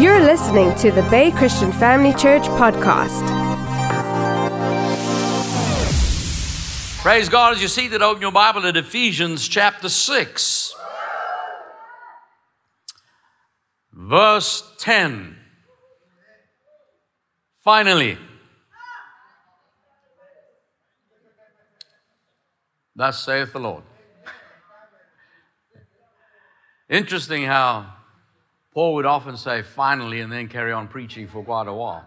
You're listening to the Bay Christian Family Church podcast. Praise God. As you see that, open your Bible at Ephesians chapter 6, verse 10. Finally, thus saith the Lord. Interesting how Paul would often say, finally, and then carry on preaching for quite a while.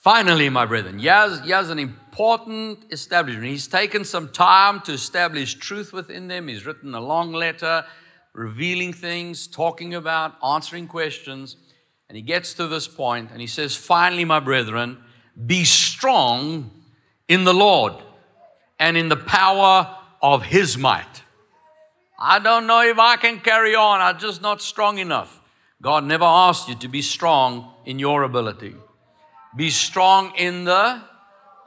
Finally, my brethren, he has, he has an important establishment. He's taken some time to establish truth within them. He's written a long letter revealing things, talking about, answering questions. And he gets to this point and he says, Finally, my brethren, be strong in the Lord and in the power of his might. I don't know if I can carry on. I'm just not strong enough. God never asked you to be strong in your ability. Be strong in the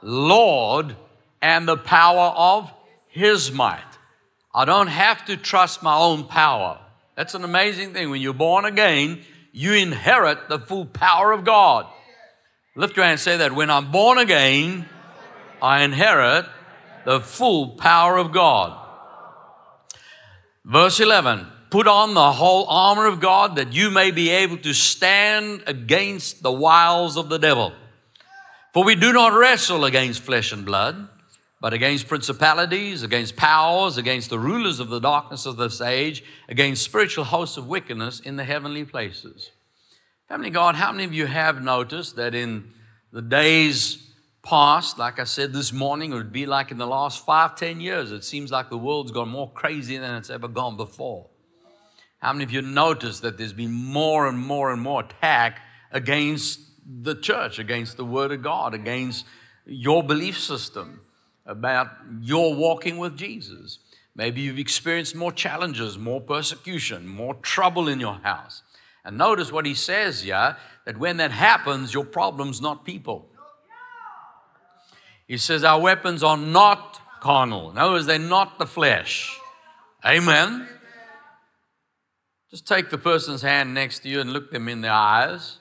Lord and the power of His might. I don't have to trust my own power. That's an amazing thing. When you're born again, you inherit the full power of God. Lift your hand and say that. When I'm born again, I inherit the full power of God. Verse 11 Put on the whole armor of God that you may be able to stand against the wiles of the devil. For we do not wrestle against flesh and blood, but against principalities, against powers, against the rulers of the darkness of this age, against spiritual hosts of wickedness in the heavenly places. Family God, how many of you have noticed that in the days past, like I said this morning, it would be like in the last five, ten years. It seems like the world's gone more crazy than it's ever gone before. How many of you noticed that there's been more and more and more attack against the church, against the Word of God, against your belief system, about your walking with Jesus? Maybe you've experienced more challenges, more persecution, more trouble in your house. And notice what he says here that when that happens, your problem's not people. He says, Our weapons are not carnal. In other words, they're not the flesh. Amen. Just take the person's hand next to you and look them in the eyes.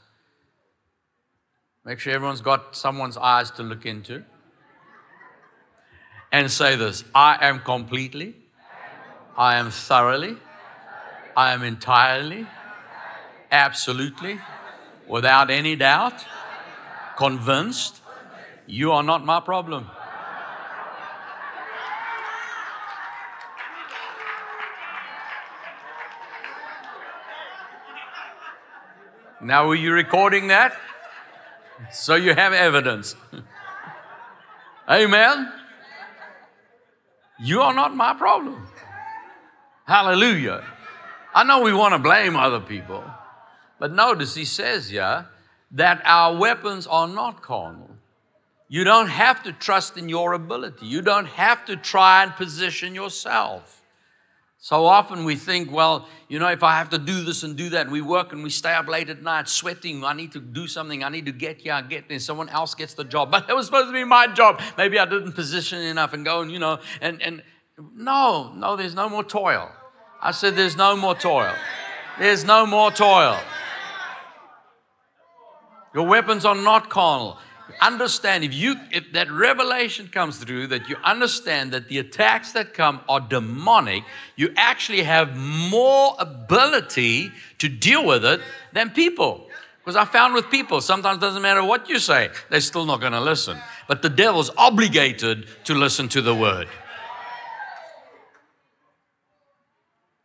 Make sure everyone's got someone's eyes to look into. And say this I am completely, I am thoroughly, I am entirely, absolutely, without any doubt, convinced you are not my problem. Now, were you recording that? So you have evidence. Amen. You are not my problem. Hallelujah. I know we want to blame other people, but notice he says here that our weapons are not carnal. You don't have to trust in your ability. You don't have to try and position yourself. So often we think, well, you know, if I have to do this and do that, and we work and we stay up late at night sweating, I need to do something, I need to get here, I get there, someone else gets the job. But that was supposed to be my job. Maybe I didn't position enough and go and, you know, and, and no, no, there's no more toil. I said, there's no more toil. There's no more toil. Your weapons are not carnal understand if you if that revelation comes through that you understand that the attacks that come are demonic you actually have more ability to deal with it than people. Because i found with people. Sometimes it doesn't matter what you say they're still not going to listen. But the devil's obligated to listen to the word.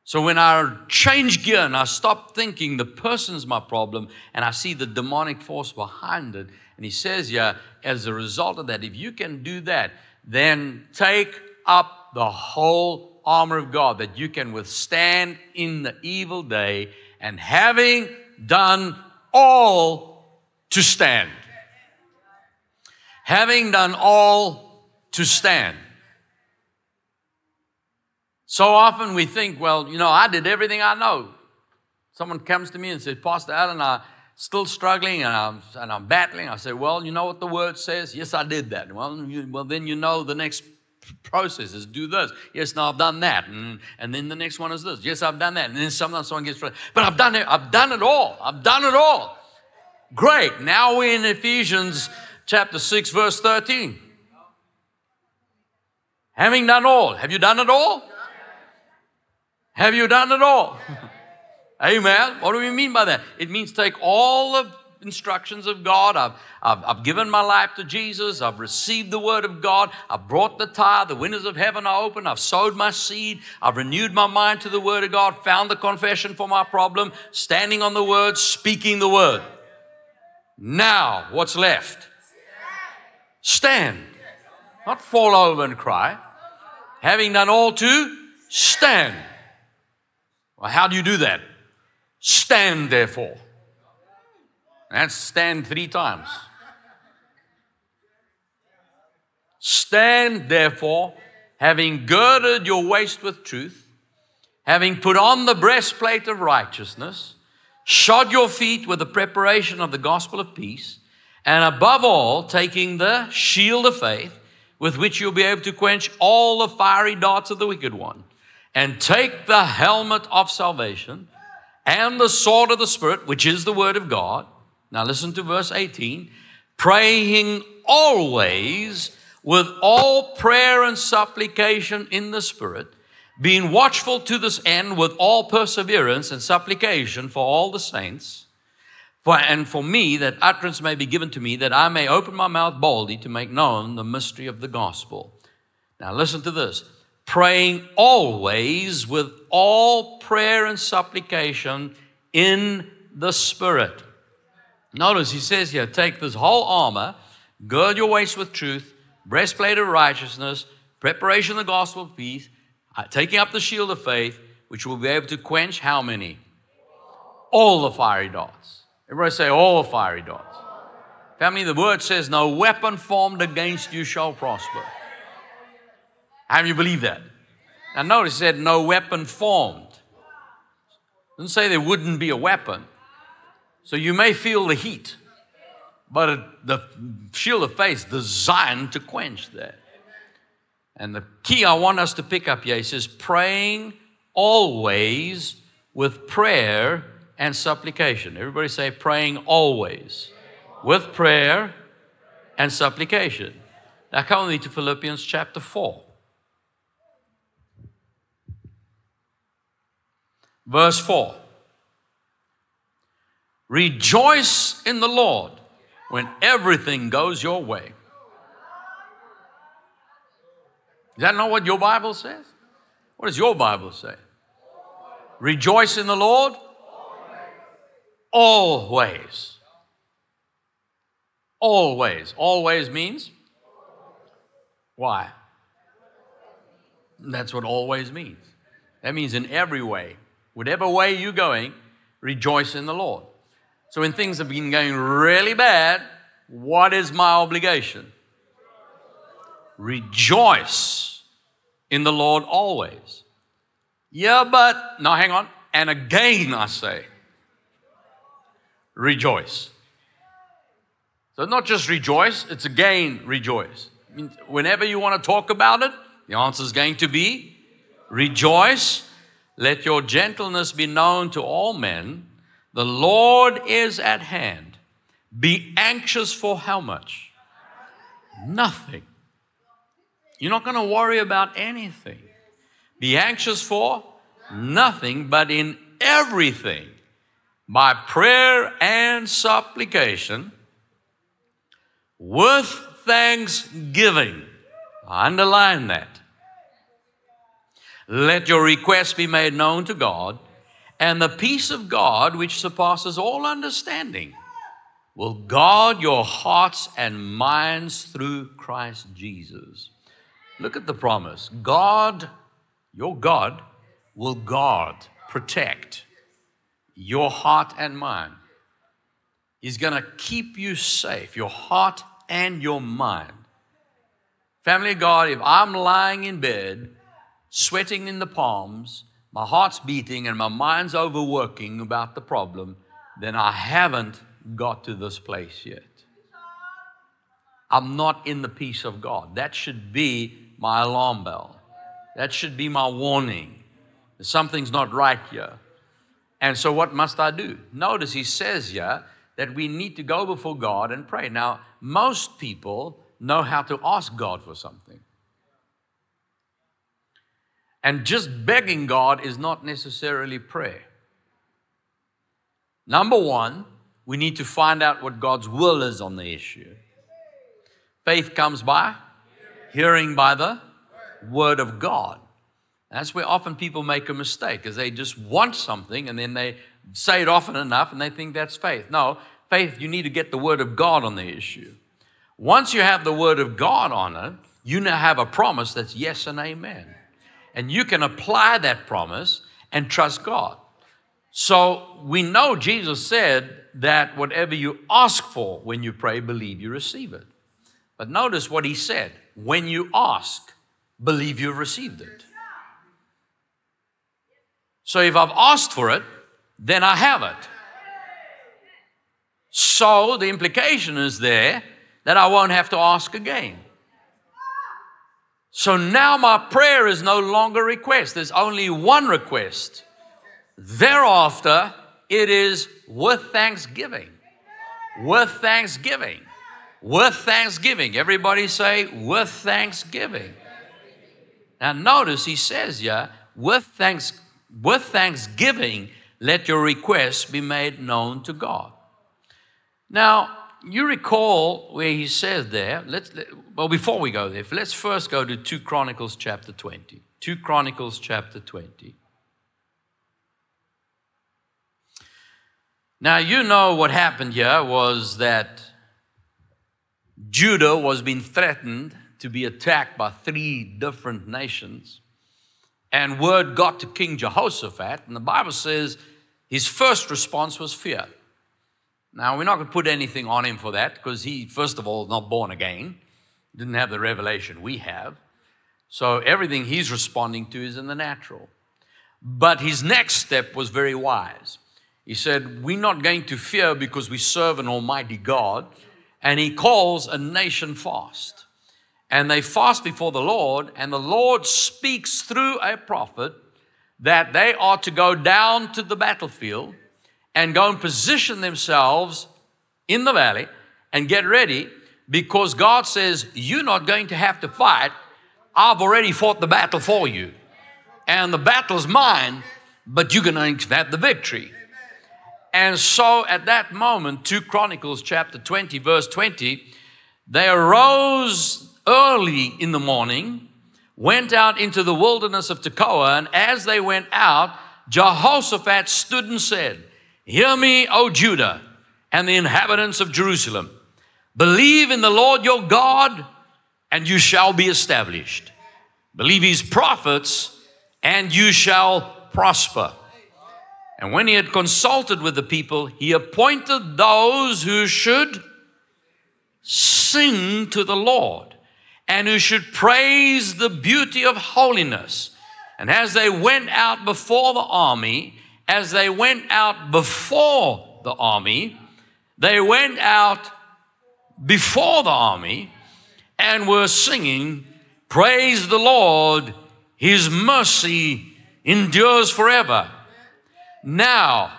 So when I change gear and I stop thinking the person's my problem and I see the demonic force behind it, and he says, yeah, as a result of that, if you can do that, then take up the whole armor of God that you can withstand in the evil day, and having done all to stand. Having done all to stand. So often we think, well, you know, I did everything I know. Someone comes to me and says, Pastor Allan, I still struggling and I'm, and I'm battling. I say, well, you know what the word says? Yes, I did that. Well, you, well, then you know the next process is Do this. Yes, now I've done that. And, and then the next one is this. Yes, I've done that. And then sometimes someone gets frustrated. But I've done it. I've done it all. I've done it all. Great. Now we're in Ephesians chapter 6, verse 13. Having done all. Have you done it all? Have you done it all? Amen. What do we mean by that? It means take all the instructions of God. I've, I've, I've, given my life to Jesus. I've received the word of God. I've brought the tithe. The windows of heaven are open. I've sowed my seed. I've renewed my mind to the word of God, found the confession for my problem, standing on the word, speaking the word. Now, what's left? Stand. Not fall over and cry. Having done all to stand. Well, how do you do that? Stand, therefore. That's stand three times. Stand, therefore, having girded your waist with truth, having put on the breastplate of righteousness, shod your feet with the preparation of the gospel of peace, and above all, taking the shield of faith, with which you'll be able to quench all the fiery darts of the wicked one, and take the helmet of salvation and the sword of the Spirit, which is the word of God now listen to verse 18. Praying always with all prayer and supplication in the Spirit, being watchful to this end with all perseverance and supplication for all the saints, for, and for me, that utterance may be given to me, that I may open my mouth boldly to make known the mystery of the gospel. Now, listen to this praying always with all prayer and supplication in the Spirit. Notice he says here, take this whole armor, gird your waist with truth, breastplate of righteousness, preparation of the gospel of peace, uh, taking up the shield of faith, which will be able to quench how many? All the fiery darts. Everybody say, all the fiery darts. Family, the word says, no weapon formed against you shall prosper. How do you believe that? Now notice it said, no weapon formed. It doesn't say there wouldn't be a weapon. So you may feel the heat, but the shield of faith designed to quench that. And the key I want us to pick up here, he says, praying always with prayer and supplication. Everybody say, praying always with prayer and supplication. Now come with me to Philippians chapter 4. Verse 4. Rejoice in the Lord when everything goes your way. Is that not what your Bible says? What does your Bible say? Rejoice in the Lord always. Always. Always means? Why? That's what always means. That means in every way. Whatever way you're going, rejoice in the Lord. So when things have been going really bad, what is my obligation? Rejoice in the Lord always. Yeah, but, now hang on. And again I say, rejoice. So not just rejoice, it's again rejoice. I mean, whenever you want to talk about it, the answer is going to be rejoice. Let your gentleness be known to all men. The Lord is at hand. Be anxious for how much? Nothing. You're not going to worry about anything. Be anxious for nothing, but in everything, by prayer and supplication, with thanksgiving. underline that. Let your requests be made known to God and the peace of God, which surpasses all understanding, will guard your hearts and minds through Christ Jesus. Look at the promise God, your God, will guard, protect your heart and mind. He's going to keep you safe, your heart and your mind. Family God, if I'm lying in bed, sweating in the palms, my heart's beating and my mind's overworking about the problem, then I haven't got to this place yet. I'm not in the peace of God. That should be my alarm bell. That should be my warning. Something's not right here. And so, what must I do? Notice he says here that we need to go before God and pray. Now, most people know how to ask God for something. And just begging God is not necessarily prayer. Number one, we need to find out what God's will is on the issue. Faith comes by hearing by the word of God. That's where often people make a mistake, is they just want something and then they say it often enough and they think that's faith. No, faith, you need to get the word of God on the issue. Once you have the word of God on it, you now have a promise that's yes and amen. And you can apply that promise and trust God. So we know Jesus said that whatever you ask for when you pray, believe you receive it. But notice what he said when you ask, believe you've received it. So if I've asked for it, then I have it. So the implication is there that I won't have to ask again. So now my prayer is no longer request. There's only one request. Thereafter, it is with thanksgiving. With thanksgiving. With thanksgiving. Everybody say, with thanksgiving. Now notice he says, yeah, with thanks with thanksgiving, let your requests be made known to God. Now, you recall where he says there, let's, let, well, before we go there, let's first go to 2 Chronicles chapter 20. 2 Chronicles chapter 20. Now, you know what happened here was that Judah was being threatened to be attacked by three different nations. And word got to King Jehoshaphat, and the Bible says his first response was fear. Now, we're not going to put anything on him for that because he, first of all, is not born again, didn't have the revelation we have. So everything he's responding to is in the natural. But his next step was very wise. He said, We're not going to fear because we serve an almighty God. And he calls a nation fast. And they fast before the Lord, and the Lord speaks through a prophet that they are to go down to the battlefield and go and position themselves in the valley and get ready because God says, You're not going to have to fight. I've already fought the battle for you. And the battle's mine, but you're going to have the victory. And so at that moment, 2 Chronicles chapter 20, verse 20, they arose early in the morning, went out into the wilderness of Tekoa, and as they went out, Jehoshaphat stood and said, Hear me, O Judah, and the inhabitants of Jerusalem. Believe in the Lord your God, and you shall be established. Believe his prophets, and you shall prosper. And when he had consulted with the people, he appointed those who should sing to the Lord and who should praise the beauty of holiness. And as they went out before the army, as they went out before the army, they went out before the army and were singing, Praise the Lord, His mercy endures forever. Now,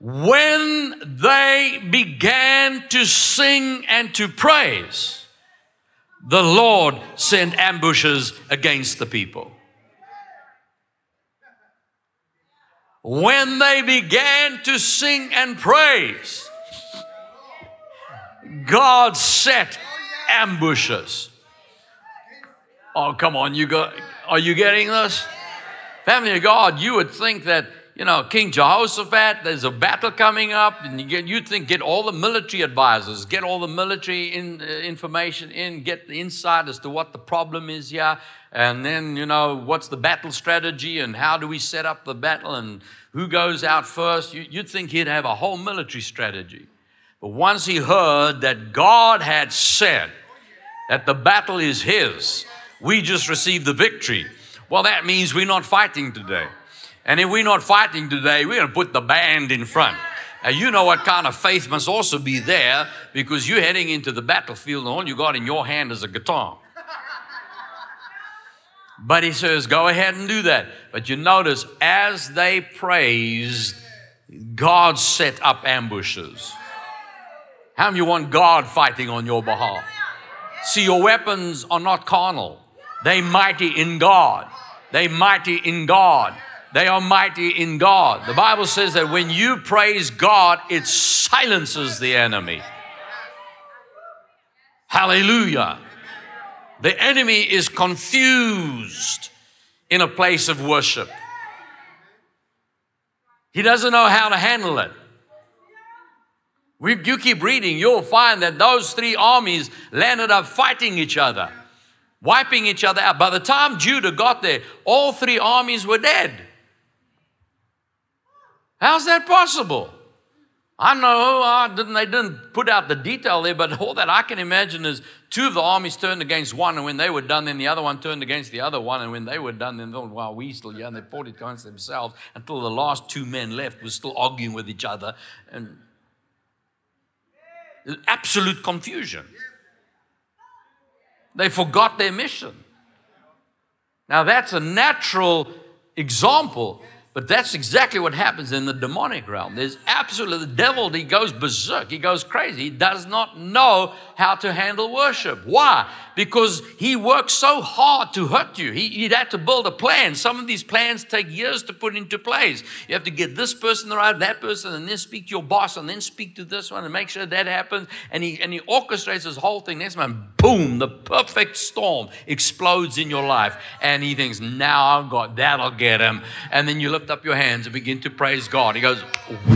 when they began to sing and to praise, the Lord sent ambushes against the people. When they began to sing and praise, God set ambushes. Oh, come on, you go. Are you getting this? Family of God, you would think that you know King Jehoshaphat. There's a battle coming up, and you think get all the military advisors, get all the military in, uh, information in, get the insight as to what the problem is here, and then you know what's the battle strategy and how do we set up the battle and who goes out first. You, you'd think he'd have a whole military strategy. But once he heard that God had said that the battle is his, we just received the victory. Well, that means we're not fighting today. And if we're not fighting today, we're going to put the band in front. Now, you know what kind of faith must also be there because you're heading into the battlefield and all you got in your hand is a guitar. But he says, go ahead and do that. But you notice, as they praised, God set up ambushes. How many you want God fighting on your behalf? See, your weapons are not carnal. They mighty in God. They mighty in God. They are mighty in God. The Bible says that when you praise God, it silences the enemy. Hallelujah. The enemy is confused in a place of worship. He doesn't know how to handle it. You keep reading, you'll find that those three armies landed up fighting each other, wiping each other out. By the time Judah got there, all three armies were dead. How's that possible? I know I didn't, they didn't put out the detail there, but all that I can imagine is two of the armies turned against one, and when they were done, then the other one turned against the other one, and when they were done, then thought, wow, we still, yeah, and they fought it against themselves until the last two men left were still arguing with each other. And absolute confusion. They forgot their mission. Now, that's a natural example but that's exactly what happens in the demonic realm. There's absolutely, the devil, he goes berserk, he goes crazy. He does not know how to handle worship. Why? Because he works so hard to hurt you. He, he'd have to build a plan. Some of these plans take years to put into place. You have to get this person right, that person, and then speak to your boss, and then speak to this one, and make sure that happens. And he, and he orchestrates this whole thing. Next man, boom, the perfect storm explodes in your life. And he thinks, now I've got, that'll get him. And then you lift up your hands and begin to praise God. He goes,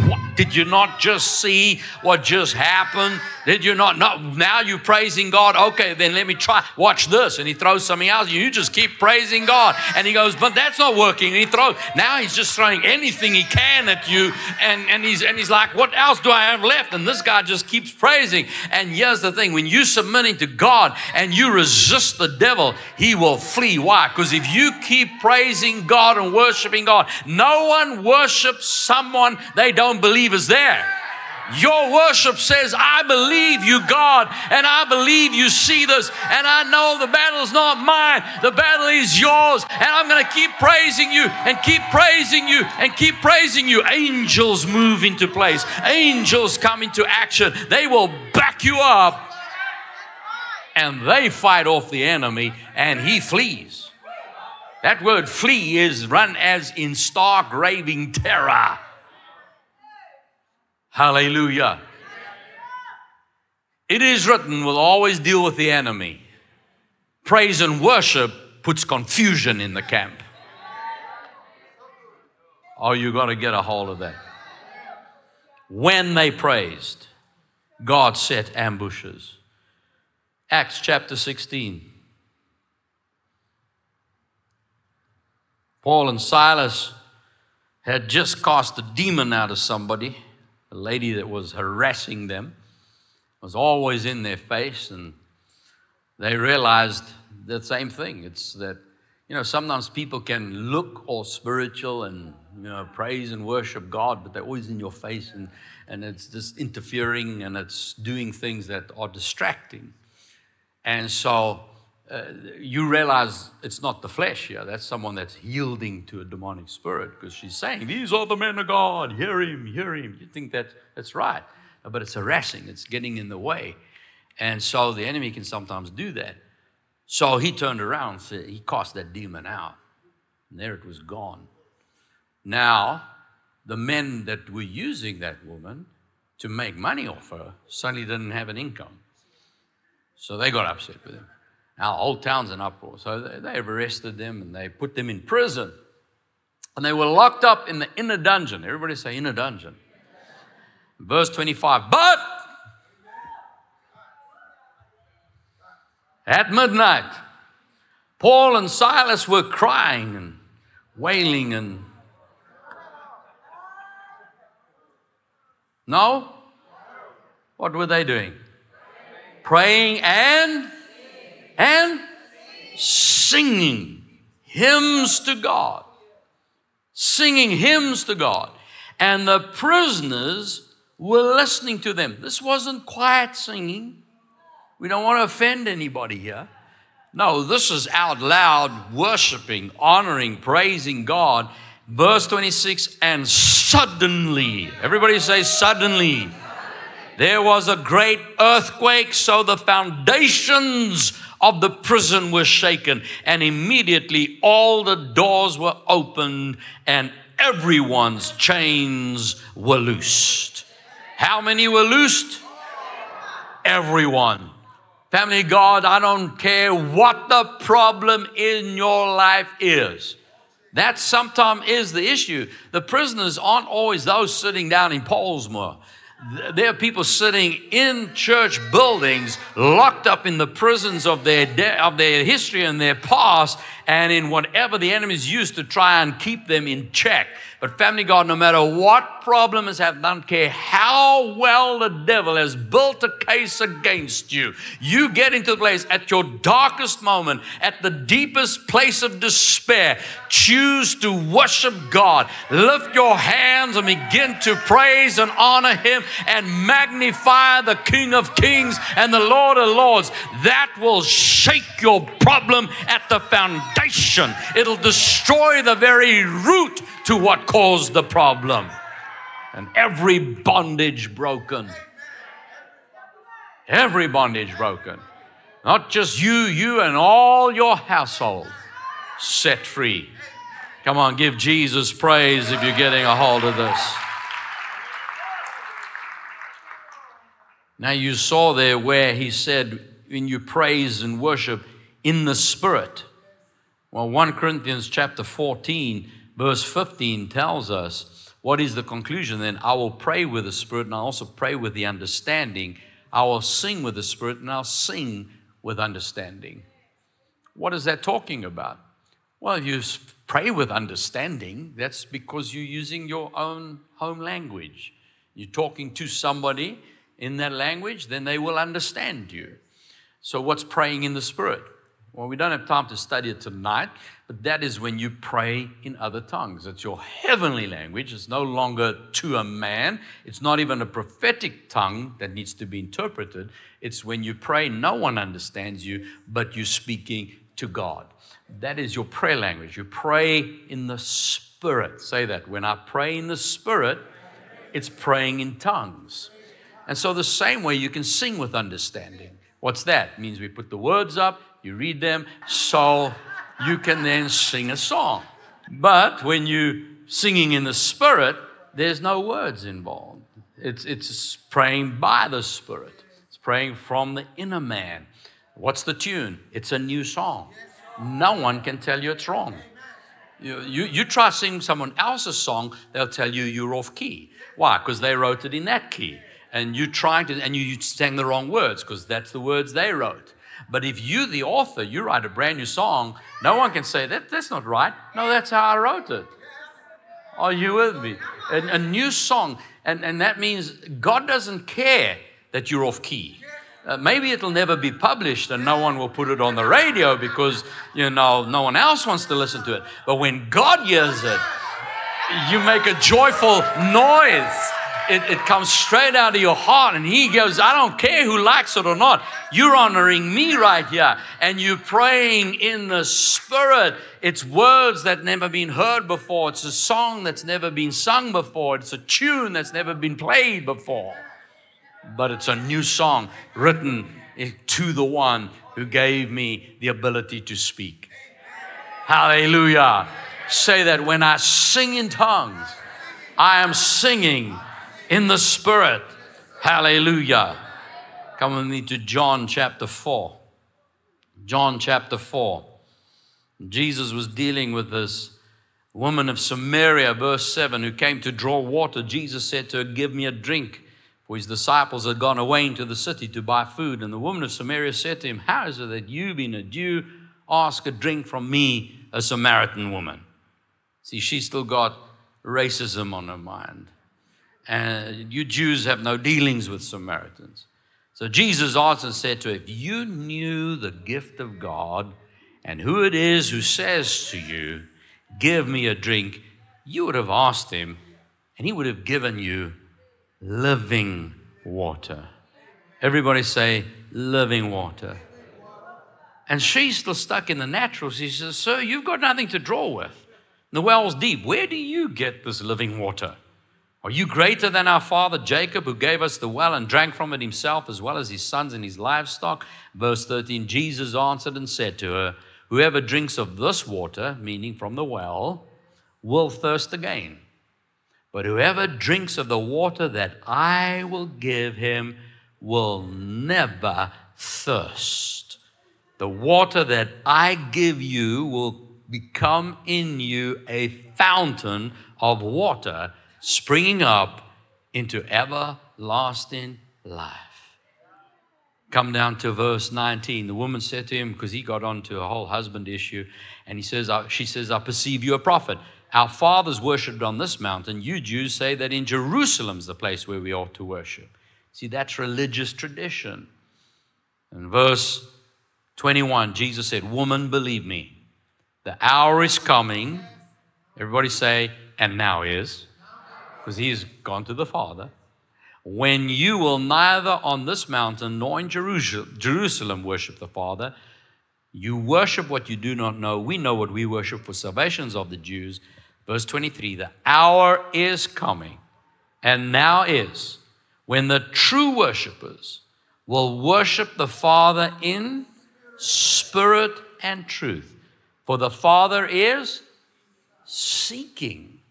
what? Did you not just see what just happened? Did you not know? Now you're praising God. Okay, then let me try. Watch this. And he throws something else. You just keep praising God. And he goes, but that's not working. And he throws, now he's just throwing anything he can at you. And, and, he's, and he's like, what else do I have left? And this guy just keeps praising. And here's the thing when you're submitting to God and you resist the devil, he will flee. Why? Because if you keep praising God and worshiping God, no one worships someone they don't believe is there. Your worship says, I believe you, God, and I believe you see this, and I know the battle is not mine, the battle is yours, and I'm going to keep praising you and keep praising you and keep praising you. Angels move into place, angels come into action. They will back you up, and they fight off the enemy, and he flees. That word flee is run as in stark raving terror. Hallelujah. It is written, we'll always deal with the enemy. Praise and worship puts confusion in the camp. Oh, you got to get a hold of that. When they praised, God set ambushes. Acts chapter 16. Paul and Silas had just cast a demon out of somebody a lady that was harassing them was always in their face, and they realized the same thing. It's that, you know, sometimes people can look all spiritual and, you know, praise and worship God, but they're always in your face and, and it's just interfering and it's doing things that are distracting. And so you realize it's not the flesh here. That's someone that's yielding to a demonic spirit because she's saying, These are the men of God. Hear him, hear him. You think that that's right. But it's harassing, it's getting in the way. And so the enemy can sometimes do that. So he turned around, said, he cast that demon out. And there it was gone. Now, the men that were using that woman to make money off her suddenly didn't have an income. So they got upset with him. Our whole town's in uproar. So they, have arrested them and they put them in prison. And they were locked up in the inner dungeon. Everybody say inner dungeon. Verse 25. But at midnight, Paul and Silas were crying and wailing and no? What were they doing? Praying and and singing hymns to God. Singing hymns to God. And the prisoners were listening to them. This wasn't quiet singing. We don't want to offend anybody here. No, this is out loud worshiping, honoring, praising God. Verse 26 and suddenly, everybody say, suddenly, there was a great earthquake, so the foundations of the prison were shaken, and immediately all the doors were opened, and everyone's chains were loosed. How many were loosed? Everyone. Family God, I don't care what the problem in your life is. That sometimes is the issue. The prisoners aren't always those sitting down in Pollsmoor. There are people sitting in church buildings, locked up in the prisons of their, de- of their history and their past, and in whatever the enemies used to try and keep them in check. But, family God, no matter what problem has happened, don't care how well the devil has built a case against you, you get into the place at your darkest moment, at the deepest place of despair, choose to worship God. Lift your hands and begin to praise and honor Him and magnify the King of Kings and the Lord of Lords. That will shake your problem at the foundation, it'll destroy the very root to what caused the problem. And every bondage broken. Every bondage broken. Not just you, you and all your household set free. Come on, give Jesus praise if you're getting a hold of this. Now, you saw there where he said, when you praise and worship in the Spirit. Well, 1 Corinthians chapter 14 verse 15 tells us what is the conclusion then? I will pray with the Spirit and I also pray with the understanding. I will sing with the Spirit and I'll sing with understanding. What is that talking about? Well, if you pray with understanding. That's because you're using your own home language. You're talking to somebody in that language, then they will understand you. So, what's praying in the Spirit? Well, we don't have time to study it tonight, but that is when you pray in other tongues. It's your heavenly language. It's no longer to a man. It's not even a prophetic tongue that needs to be interpreted. It's when you pray, no one understands you, but you're speaking to God. That is your prayer language. You pray in the Spirit. Say that. When I pray in the Spirit, it's praying in tongues. And so, the same way you can sing with understanding. What's that? It means we put the words up, you read them, so you can then sing a song. But when you singing in the Spirit, there's no words involved. It's, it's praying by the Spirit. It's praying from the inner man. What's the tune? It's a new song. No one can tell you it's wrong. You, you, you try sing someone else's song, they'll tell you you're off key. Why? Because they wrote it in that key. And you trying to, and you, you sang the wrong words because that's the words they wrote. But if you, the author, you write a brand new song, no one can say that that's not right. No, that's how I wrote it. Are you with me? A, a new song, and, and that means God doesn't care that you're off key. Uh, maybe it'll never be published and no one will put it on the radio because you know no one else wants to listen to it. But when God hears it, you make a joyful noise it, it comes straight out of your heart. And he goes, I don't care who likes it or not. You're honoring me right here. And you're praying in the spirit. It's words that never been heard before. It's a song that's never been sung before. It's a tune that's never been played before. But it's a new song written to the one who gave me the ability to speak. Hallelujah. Say that when I sing in tongues, I am singing in the Spirit. Hallelujah. Come with me to John chapter 4. John chapter 4. Jesus was dealing with this woman of Samaria, verse 7, who came to draw water. Jesus said to her, Give me a drink. For his disciples had gone away into the city to buy food. And the woman of Samaria said to him, How is it that you, being a Jew, ask a drink from me, a Samaritan woman? See, she still got racism on her mind and you Jews have no dealings with Samaritans. So Jesus answered said to her, If you knew the gift of God and who it is who says to you, Give me a drink, you would have asked him, and he would have given you living water. Everybody say, living water. And she's still stuck in the natural. She says, Sir, you've got nothing to draw with. The well's deep. Where do you get this living water? Are you greater than our father Jacob, who gave us the well and drank from it himself, as well as his sons and his livestock? Verse 13 Jesus answered and said to her, Whoever drinks of this water, meaning from the well, will thirst again. But whoever drinks of the water that I will give him will never thirst. The water that I give you will become in you a fountain of water springing up into everlasting life. Come down to verse 19. The woman said to him, because he got onto a whole husband issue, and he says, she says, I perceive you a prophet. Our fathers worshipped on this mountain. You Jews say that in Jerusalem's the place where we ought to worship. See, that's religious tradition. In verse 21, Jesus said, Woman, believe me, the hour is coming. Everybody say, and now is, because he's gone to the Father. When you will neither on this mountain nor in Jerusalem worship the Father, you worship what you do not know. We know what we worship for salvations of the Jews. Verse 23 The hour is coming, and now is, when the true worshipers will worship the Father in spirit and truth. For the Father is seeking.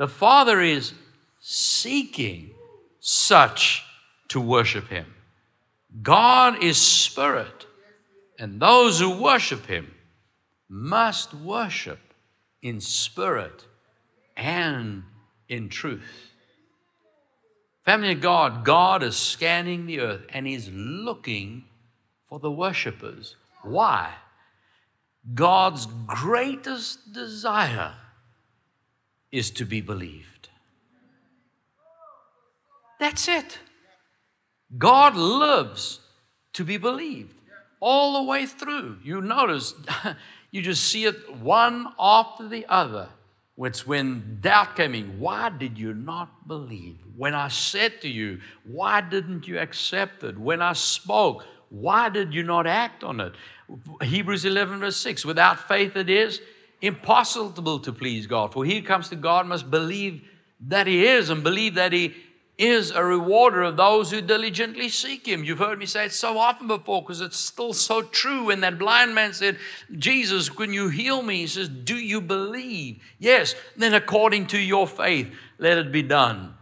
The Father is seeking such to worship Him. God is spirit, and those who worship Him must worship in spirit and in truth. Family of God, God is scanning the earth and He's looking for the worshipers. Why? God's greatest desire is to be believed. That's it. God loves to be believed all the way through. You notice You just see it one after the other. It's when doubt came in. Why did you not believe? When I said to you, why didn't you accept it? When I spoke, why did you not act on it? Hebrews 11, verse 6 Without faith, it is impossible to please God. For he who comes to God must believe that he is and believe that he is a rewarder of those who diligently seek him. You've heard me say it so often before because it's still so true. When that blind man said, Jesus, when you heal me, he says, Do you believe? Yes, then according to your faith, let it be done.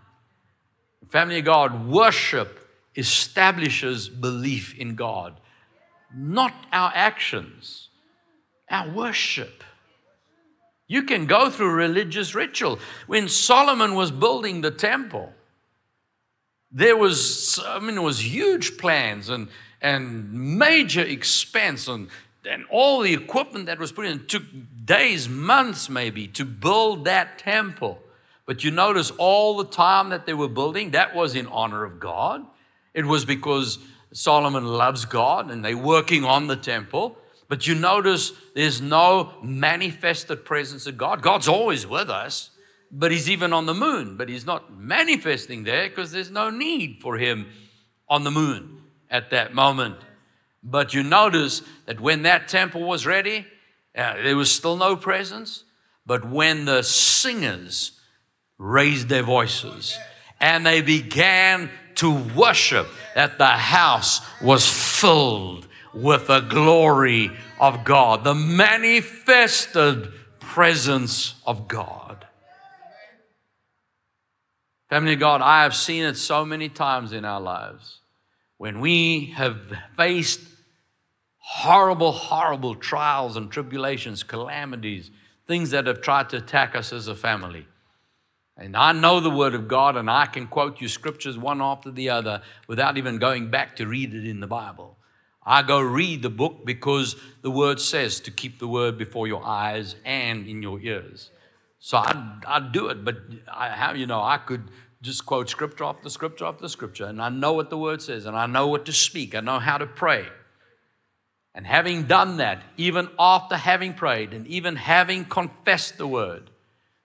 Family of God, worship establishes belief in God, not our actions, our worship. You can go through religious ritual. When Solomon was building the temple, there was, I mean, it was huge plans and, and major expense and, and all the equipment that was put in. It took days, months maybe to build that temple. But you notice all the time that they were building, that was in honor of God. It was because Solomon loves God and they're working on the temple. But you notice there's no manifested presence of God. God's always with us but he's even on the moon, but he's not manifesting there because there's no need for him on the moon at that moment. But you notice that when that temple was ready, uh, there was still no presence. But when the singers raised their voices and they began to worship, that the house was filled with the glory of God, the manifested presence of God. Family of God, I have seen it so many times in our lives when we have faced horrible, horrible trials and tribulations, calamities, things that have tried to attack us as a family. And I know the Word of God, and I can quote you scriptures one after the other without even going back to read it in the Bible. I go read the book because the Word says to keep the Word before your eyes and in your ears. So I'd, I'd do it, but I, how, you know, I could just quote scripture after scripture after scripture, and I know what the word says, and I know what to speak, I know how to pray. And having done that, even after having prayed and even having confessed the word,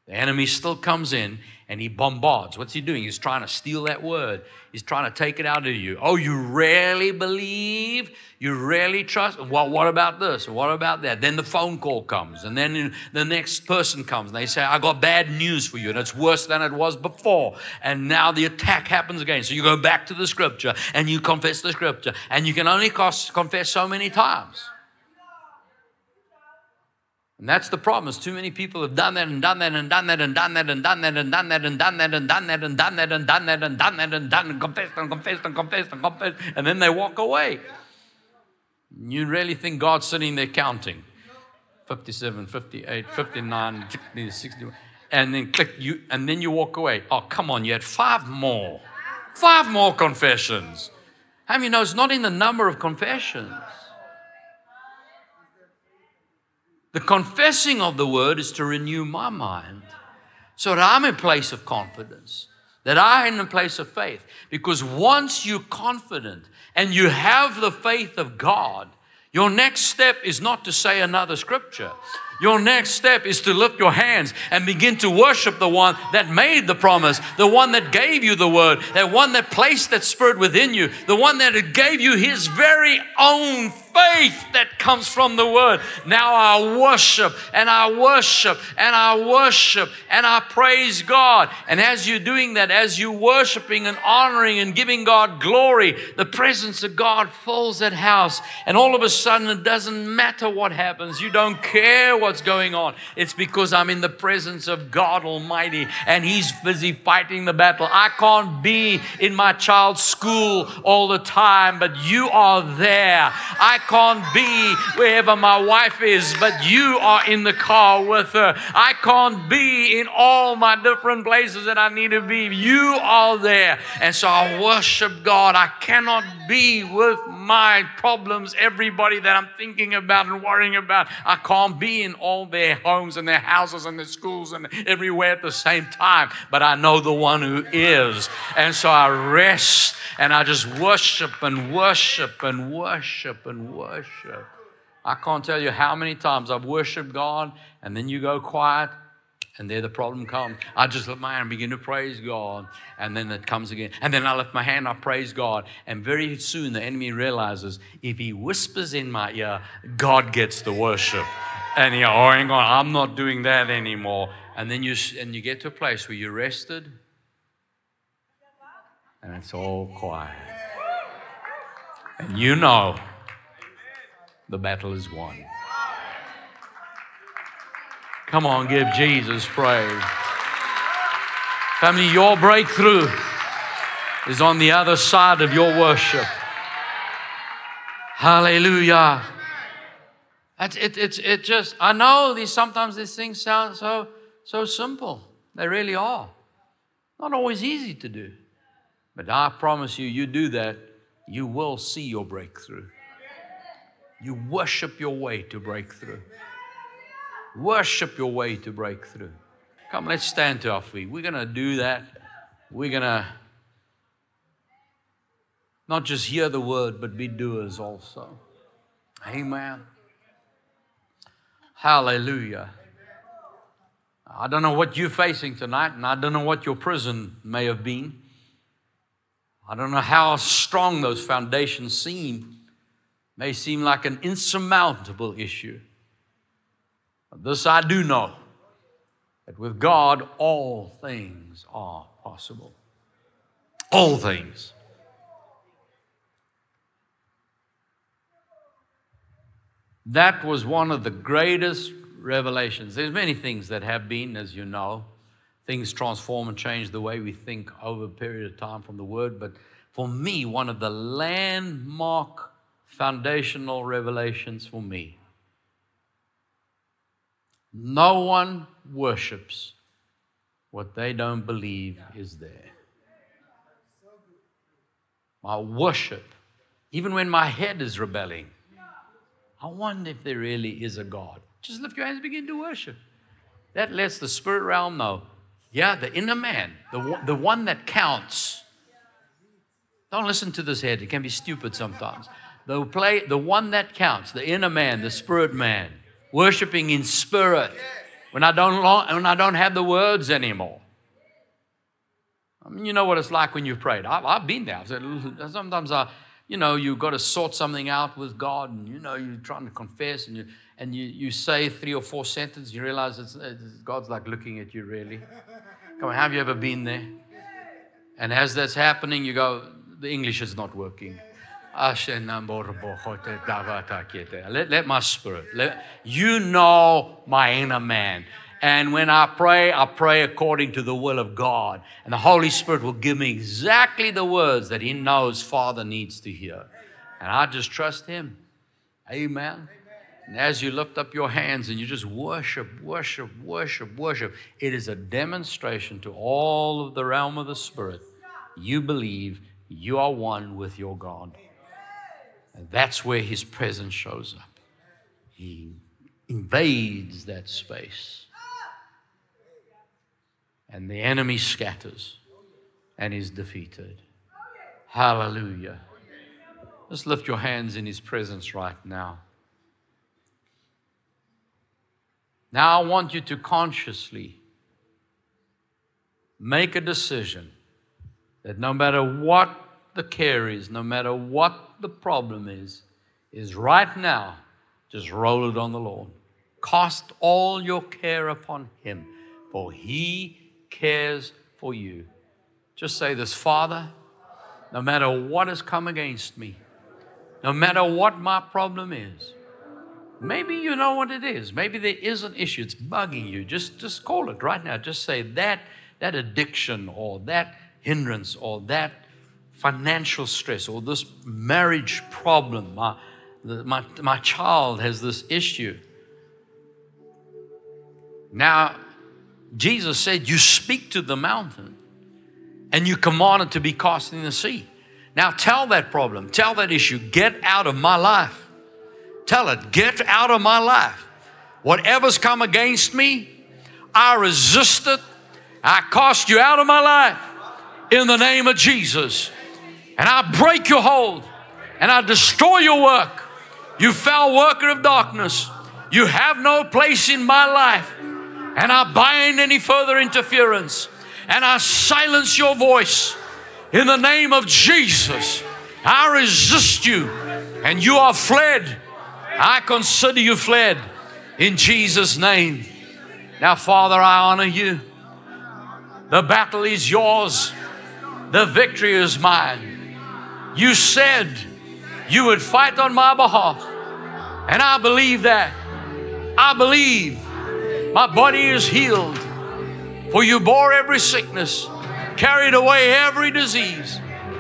The enemy still comes in and he bombards. What's he doing? He's trying to steal that word. He's trying to take it out of you. Oh, you rarely believe? You rarely trust? Well, what about this? What about that? Then the phone call comes, and then the next person comes, and they say, I got bad news for you, and it's worse than it was before. And now the attack happens again. So you go back to the scripture and you confess the scripture, and you can only confess so many times. And that's the problem. Is too many people have done that and done that and done that and done that and done that and done that and done that and done that and done that and done that and done that and done and confessed and confessed and confessed and confessed and then they walk away. You really think God's sitting there counting? 57, 58, 59, 60, and then click you and then you walk away. Oh, come on, you had five more. Five more confessions. How many know it's not in the number of confessions? The confessing of the word is to renew my mind so that I'm in a place of confidence, that I'm in a place of faith. Because once you're confident and you have the faith of God, your next step is not to say another scripture. Your next step is to lift your hands and begin to worship the one that made the promise, the one that gave you the word, that one that placed that spirit within you, the one that gave you his very own faith that comes from the word. Now I worship and I worship and I worship and I praise God. And as you're doing that, as you're worshiping and honoring and giving God glory, the presence of God fills that house. And all of a sudden, it doesn't matter what happens. You don't care what's going on. It's because I'm in the presence of God Almighty and He's busy fighting the battle. I can't be in my child's school all the time, but you are there. I can't be wherever my wife is, but you are in the car with her. I can't be in all my different places that I need to be. You are there. And so I worship God. I cannot be with my problems, everybody that I'm thinking about and worrying about. I can't be in all their homes and their houses and their schools and everywhere at the same time. But I know the one who is. And so I rest and I just worship and worship and worship and worship. I can't tell you how many times I've worshiped God and then you go quiet and there the problem comes. I just lift my hand and begin to praise God. And then it comes again. And then I lift my hand, I praise God. And very soon the enemy realizes if he whispers in my ear, God gets the worship. And you oh, hang on, I'm not doing that anymore. And then you, and you get to a place where you're rested and it's all quiet. And you know the battle is won. Come on, give Jesus praise. Family, your breakthrough is on the other side of your worship. Hallelujah. It's, it, it's, it just, I know these sometimes these things sound so, so simple. They really are. Not always easy to do. But I promise you, you do that, you will see your breakthrough. You worship your way to breakthrough. Worship your way to breakthrough. Come, let's stand to our feet. We're going to do that. We're going to not just hear the word, but be doers also. Amen. Hallelujah. I don't know what you're facing tonight, and I don't know what your prison may have been. I don't know how strong those foundations seem. May seem like an insurmountable issue. But this I do know that with God, all things are possible. All things. That was one of the greatest revelations. There's many things that have been, as you know. Things transform and change the way we think over a period of time from the Word. But for me, one of the landmark foundational revelations for me no one worships what they don't believe is there. My worship, even when my head is rebelling, I wonder if there really is a God. Just lift your hands and begin to worship. That lets the spirit realm know yeah, the inner man, the, the one that counts. Don't listen to this head, it can be stupid sometimes. The, play, the one that counts, the inner man, the spirit man, worshiping in spirit when I don't, lo- when I don't have the words anymore. I mean, you know what it's like when you've prayed. I've, I've been there. I've said, sometimes I, you know, you've got to sort something out with God, and you know, you're trying to confess, and you and you, you say three or four sentences, you realize it's, it's, God's like looking at you, really. Come on, have you ever been there? And as that's happening, you go, the English is not working. Let, let my spirit, let, you know my inner man. And when I pray, I pray according to the will of God. And the Holy Spirit will give me exactly the words that He knows Father needs to hear. And I just trust Him. Amen. And as you lift up your hands and you just worship, worship, worship, worship, it is a demonstration to all of the realm of the Spirit. You believe you are one with your God. And that's where His presence shows up. He invades that space. And the enemy scatters and is defeated. Hallelujah. Just lift your hands in His presence right now. Now I want you to consciously make a decision that no matter what the care is, no matter what the problem is, is right now, just roll it on the Lord. Cast all your care upon Him, for He cares for you. Just say this Father, no matter what has come against me, no matter what my problem is, Maybe you know what it is. Maybe there is an issue. It's bugging you. Just, just call it right now. Just say that, that addiction or that hindrance or that financial stress or this marriage problem. My, the, my, my child has this issue. Now, Jesus said, You speak to the mountain and you command it to be cast in the sea. Now, tell that problem, tell that issue, get out of my life. Tell it, get out of my life. Whatever's come against me, I resist it. I cast you out of my life in the name of Jesus. And I break your hold and I destroy your work. You foul worker of darkness, you have no place in my life. And I bind any further interference and I silence your voice in the name of Jesus. I resist you and you are fled I consider you fled in Jesus' name. Now, Father, I honor you. The battle is yours, the victory is mine. You said you would fight on my behalf, and I believe that. I believe my body is healed, for you bore every sickness, carried away every disease,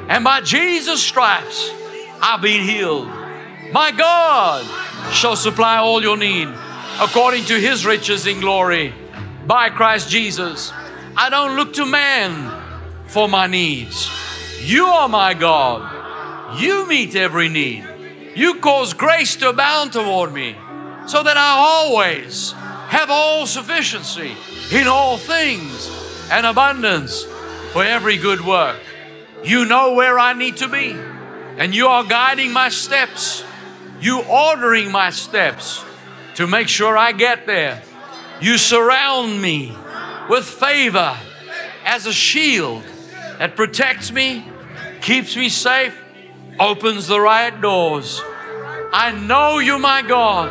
and by Jesus' stripes I've been healed. My God shall supply all your need according to his riches in glory by Christ Jesus. I don't look to man for my needs. You are my God. You meet every need. You cause grace to abound toward me so that I always have all sufficiency in all things and abundance for every good work. You know where I need to be, and you are guiding my steps you ordering my steps to make sure I get there. You surround me with favor as a shield that protects me, keeps me safe, opens the right doors. I know you're my God,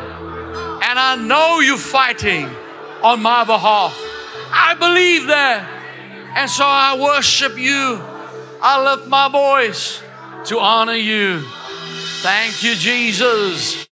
and I know you're fighting on my behalf. I believe that. And so I worship you. I lift my voice to honor you. Thank you, Jesus.